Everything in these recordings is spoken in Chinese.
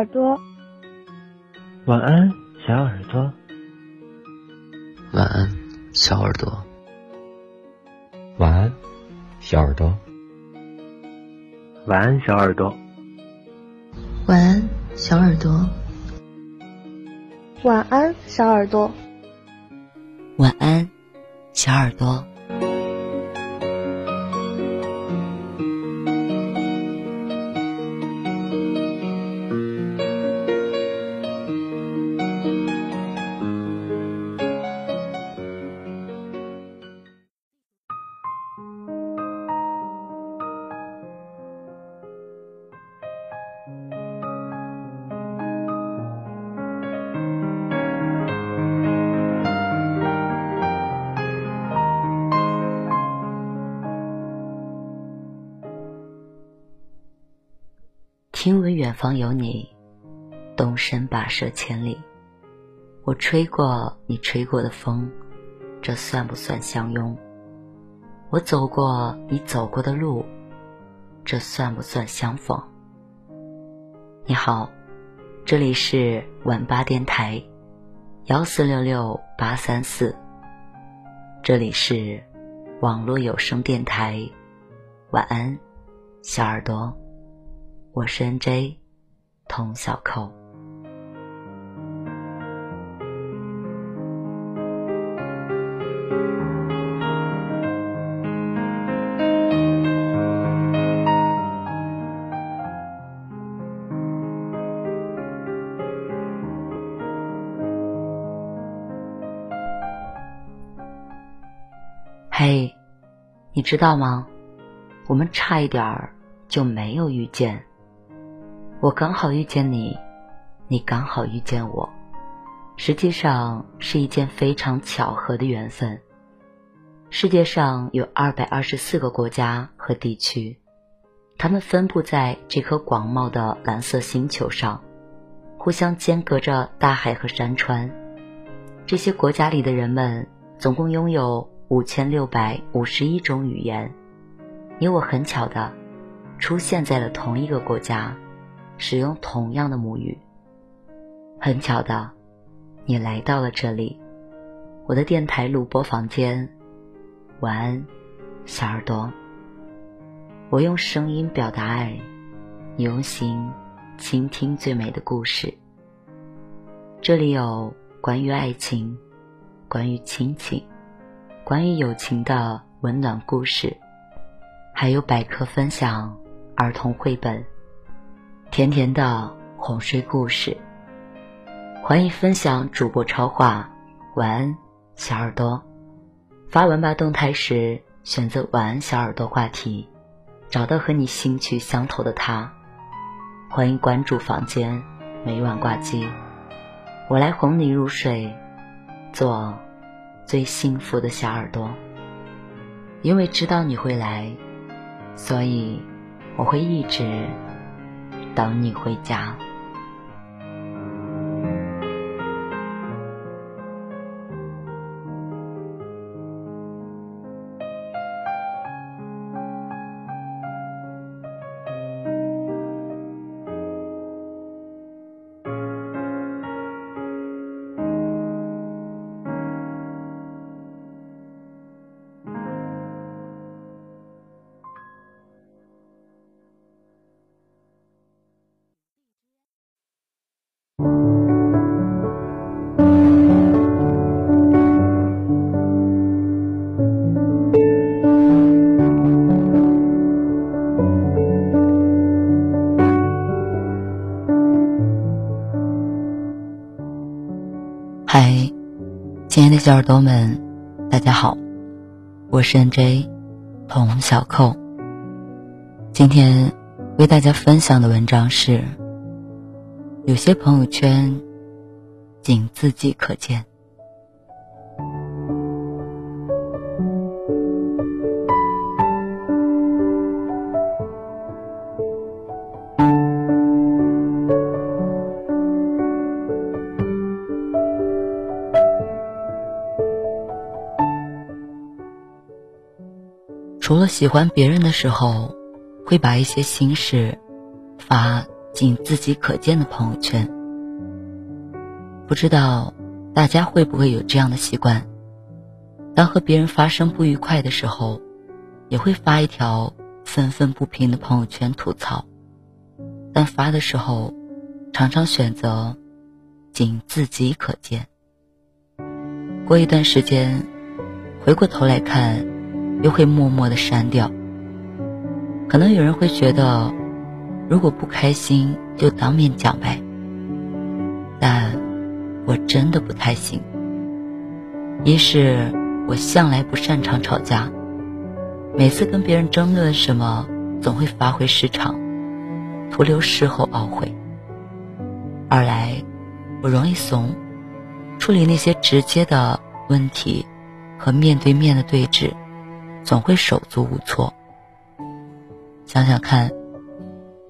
耳朵。晚安，小耳朵。晚安，小耳朵。晚安，小耳朵。晚安，小耳朵。晚安，小耳朵。晚安，小耳朵。晚安，小耳朵。远方有你，动身跋涉千里。我吹过你吹过的风，这算不算相拥？我走过你走过的路，这算不算相逢？你好，这里是晚八电台，幺四六六八三四。这里是网络有声电台，晚安，小耳朵。我是 N.J. 童小扣。嘿，你知道吗？我们差一点儿就没有遇见。我刚好遇见你，你刚好遇见我，实际上是一件非常巧合的缘分。世界上有二百二十四个国家和地区，它们分布在这颗广袤的蓝色星球上，互相间隔着大海和山川。这些国家里的人们总共拥有五千六百五十一种语言。你我很巧的出现在了同一个国家。使用同样的母语。很巧的，你来到了这里，我的电台录播房间。晚安，小耳朵。我用声音表达爱，你用心倾听最美的故事。这里有关于爱情、关于亲情、关于友情的温暖故事，还有百科分享、儿童绘本。甜甜的哄睡故事，欢迎分享主播超话。晚安，小耳朵。发文吧动态时，选择“晚安小耳朵”话题，找到和你兴趣相投的他。欢迎关注房间，每晚挂机，我来哄你入睡，做最幸福的小耳朵。因为知道你会来，所以我会一直。等你回家。小耳朵们，大家好，我是 N.J. 童小扣。今天为大家分享的文章是：有些朋友圈仅自己可见。除了喜欢别人的时候，会把一些心事发仅自己可见的朋友圈。不知道大家会不会有这样的习惯？当和别人发生不愉快的时候，也会发一条愤愤不平的朋友圈吐槽，但发的时候，常常选择仅自己可见。过一段时间，回过头来看，又会默默的删掉。可能有人会觉得，如果不开心就当面讲呗。但我真的不太行。一是我向来不擅长吵架，每次跟别人争论什么，总会发挥失常，徒留事后懊悔。二来，我容易怂。处理那些直接的问题和面对面的对峙，总会手足无措。想想看，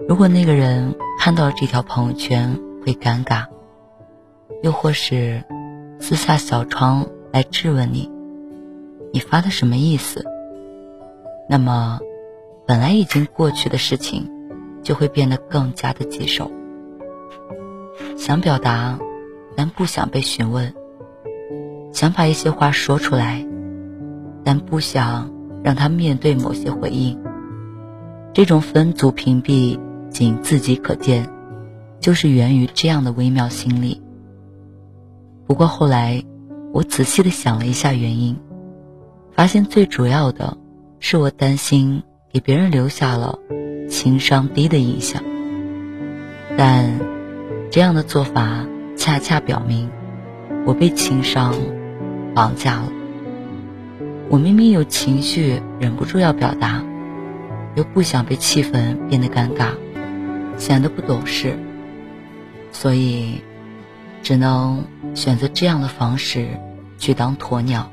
如果那个人看到了这条朋友圈会尴尬，又或是私下小窗来质问你，你发的什么意思？那么，本来已经过去的事情，就会变得更加的棘手。想表达。但不想被询问，想把一些话说出来，但不想让他面对某些回应。这种分组屏蔽仅自己可见，就是源于这样的微妙心理。不过后来，我仔细的想了一下原因，发现最主要的是我担心给别人留下了情商低的印象。但这样的做法。恰恰表明，我被情商绑架了。我明明有情绪，忍不住要表达，又不想被气氛变得尴尬，显得不懂事，所以只能选择这样的方式去当鸵鸟。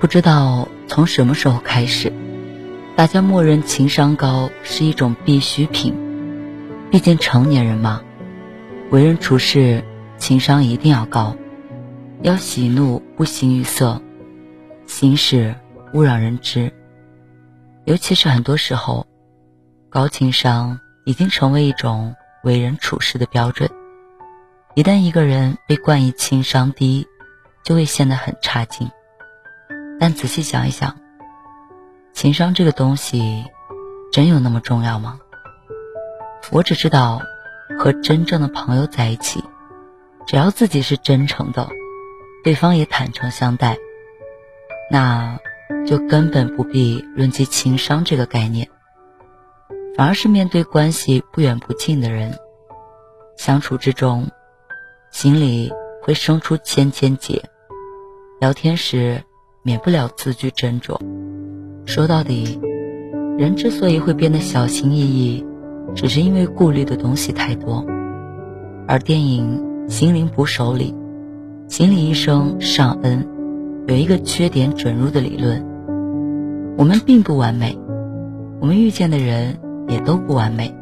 不知道从什么时候开始，大家默认情商高是一种必需品。毕竟成年人嘛，为人处事情商一定要高，要喜怒不形于色，行事勿让人知。尤其是很多时候，高情商已经成为一种为人处事的标准。一旦一个人被冠以情商低，就会显得很差劲。但仔细想一想，情商这个东西，真有那么重要吗？我只知道，和真正的朋友在一起，只要自己是真诚的，对方也坦诚相待，那就根本不必论及情商这个概念。反而是面对关系不远不近的人，相处之中，心里会生出千千结，聊天时。免不了字句斟酌。说到底，人之所以会变得小心翼翼，只是因为顾虑的东西太多。而电影《心灵捕手》里，心理医生尚恩有一个缺点准入的理论：我们并不完美，我们遇见的人也都不完美。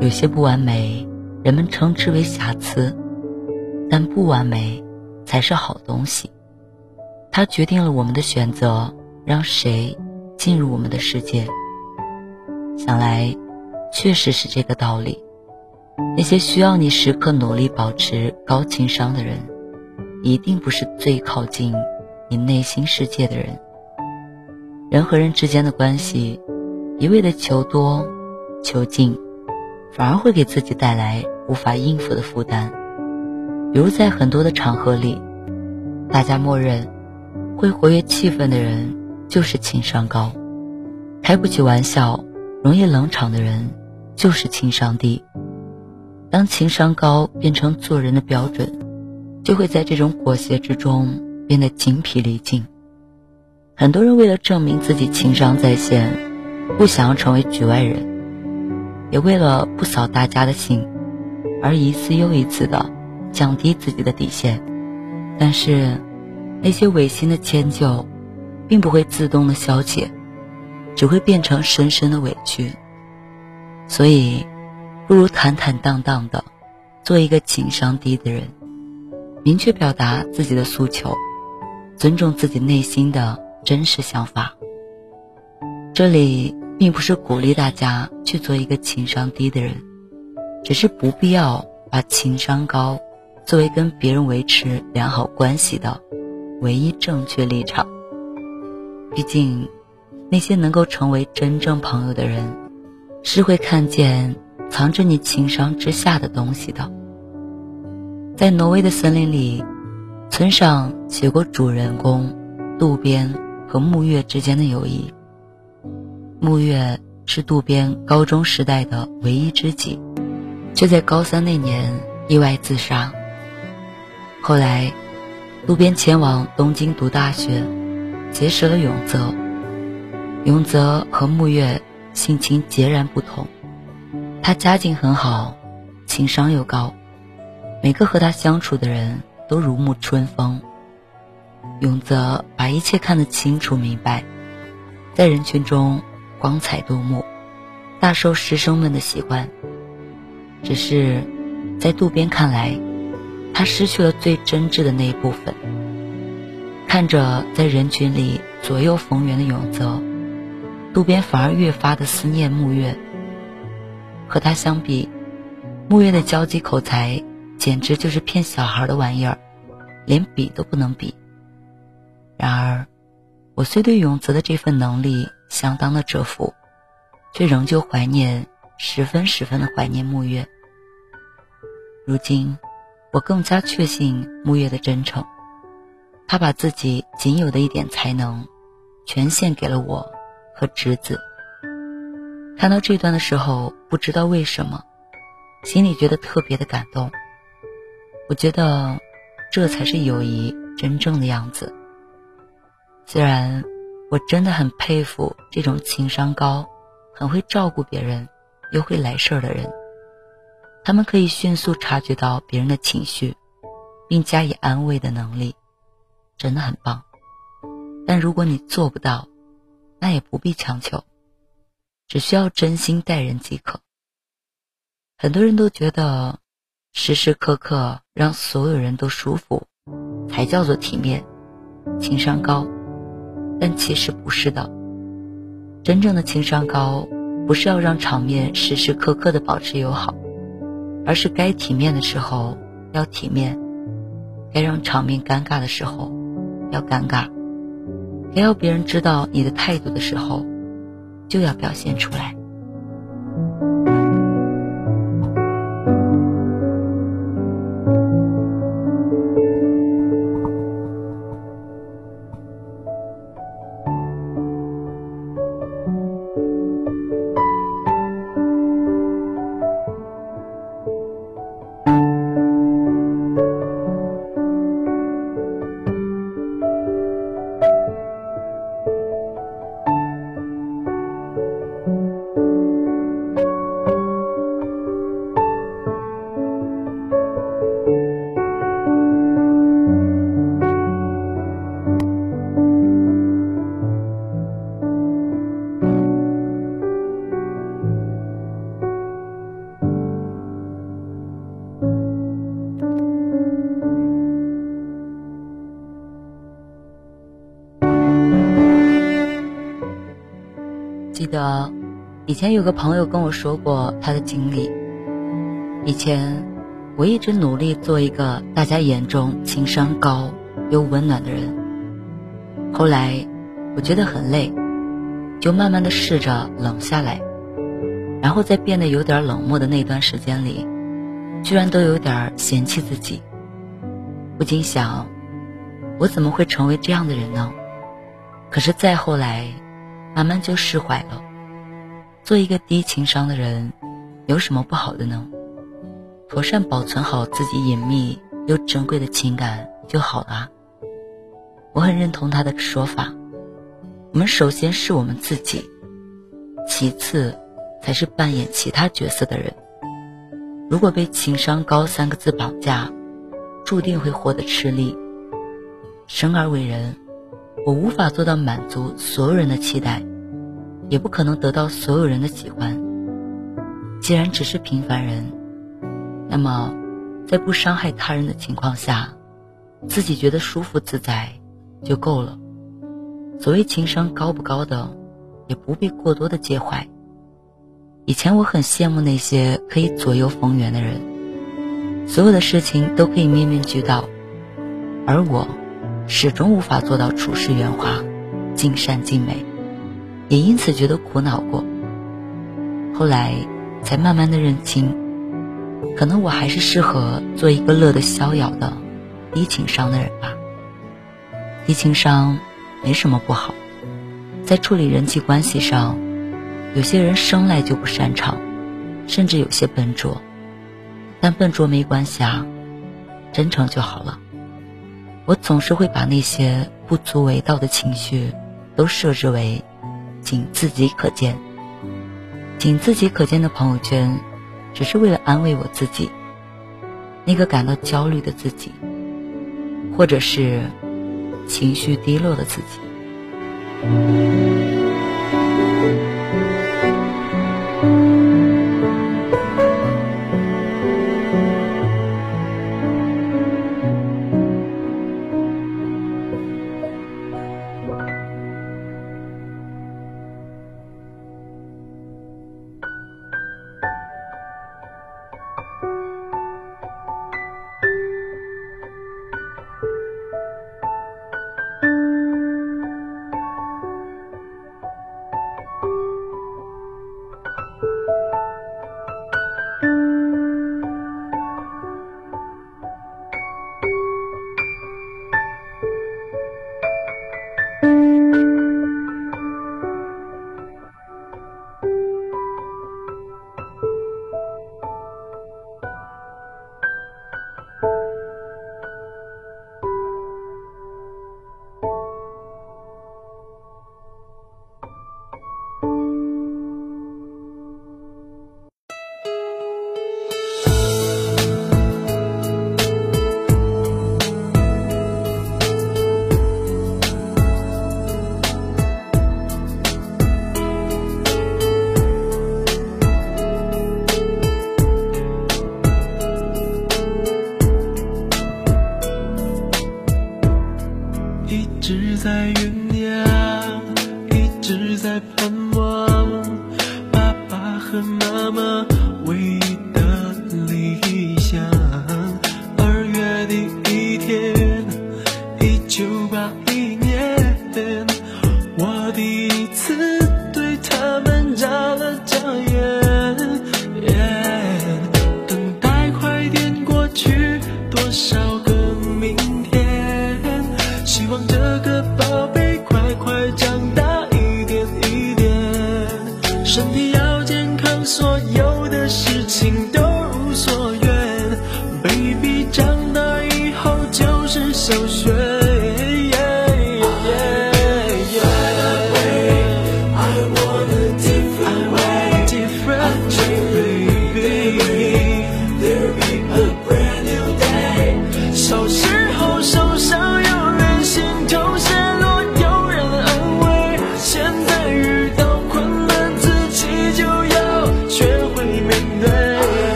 有些不完美，人们称之为瑕疵，但不完美才是好东西。它决定了我们的选择，让谁进入我们的世界。想来，确实是这个道理。那些需要你时刻努力保持高情商的人，一定不是最靠近你内心世界的人。人和人之间的关系，一味的求多、求进，反而会给自己带来无法应付的负担。比如在很多的场合里，大家默认。会活跃气氛的人就是情商高，开不起玩笑、容易冷场的人就是情商低。当情商高变成做人的标准，就会在这种裹挟之中变得精疲力尽。很多人为了证明自己情商在线，不想要成为局外人，也为了不扫大家的兴，而一次又一次的降低自己的底线。但是。那些违心的迁就，并不会自动的消解，只会变成深深的委屈。所以，不如坦坦荡荡的做一个情商低的人，明确表达自己的诉求，尊重自己内心的真实想法。这里并不是鼓励大家去做一个情商低的人，只是不必要把情商高作为跟别人维持良好关系的唯一正确立场。毕竟。那些能够成为真正朋友的人，是会看见藏着你情商之下的东西的。在挪威的森林里，村上写过主人公渡边和木月之间的友谊。木月是渡边高中时代的唯一知己，却在高三那年意外自杀。后来，渡边前往东京读大学，结识了永泽。永泽和木月性情截然不同，他家境很好，情商又高，每个和他相处的人都如沐春风。永泽把一切看得清楚明白，在人群中光彩夺目，大受师生们的喜欢。只是在渡边看来，他失去了最真挚的那一部分。看着在人群里左右逢源的永泽。渡边反而越发的思念木月。和他相比，木月的交际口才简直就是骗小孩的玩意儿，连比都不能比。然而，我虽对永泽的这份能力相当的折服，却仍旧怀念，十分十分的怀念木月。如今，我更加确信木月的真诚，他把自己仅有的一点才能，全献给了我。和侄子看到这段的时候，不知道为什么，心里觉得特别的感动。我觉得，这才是友谊真正的样子。虽然我真的很佩服这种情商高、很会照顾别人又会来事儿的人，他们可以迅速察觉到别人的情绪，并加以安慰的能力，真的很棒。但如果你做不到，那也不必强求，只需要真心待人即可。很多人都觉得时时刻刻让所有人都舒服，才叫做体面、情商高，但其实不是的。真正的情商高，不是要让场面时时刻刻的保持友好，而是该体面的时候要体面，该让场面尴尬的时候要尴尬。该要别人知道你的态度的时候，就要表现出来。以前有个朋友跟我说过他的经历。以前我一直努力做一个大家眼中情商高又温暖的人。后来我觉得很累，就慢慢的试着冷下来，然后在变得有点冷漠的那段时间里，居然都有点嫌弃自己。不禁想，我怎么会成为这样的人呢？可是再后来。慢慢就释怀了。做一个低情商的人，有什么不好的呢？妥善保存好自己隐秘又珍贵的情感就好了。我很认同他的说法。我们首先是我们自己，其次才是扮演其他角色的人。如果被情商高三个字绑架，注定会活得吃力。生而为人。我无法做到满足所有人的期待，也不可能得到所有人的喜欢。既然只是平凡人，那么在不伤害他人的情况下，自己觉得舒服自在就够了。所谓情商高不高的，也不必过多的介怀。以前我很羡慕那些可以左右逢源的人，所有的事情都可以面面俱到，而我始终无法做到处事圆滑、尽善尽美，也因此觉得苦恼过。后来。才慢慢的认清，可能我还是适合做一个乐得逍遥的低情商的人吧。低情商没什么不好，在处理人际关系上，有些人生来就不擅长，甚至有些笨拙，但笨拙没关系啊，真诚就好了。我总是会把那些不足为道的情绪，都设置为仅自己可见。仅自己可见的朋友圈，只是为了安慰我自己，那个感到焦虑的自己，或者是情绪低落的自己。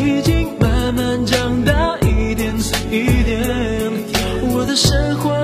已经慢慢长大一点一点，我的生活。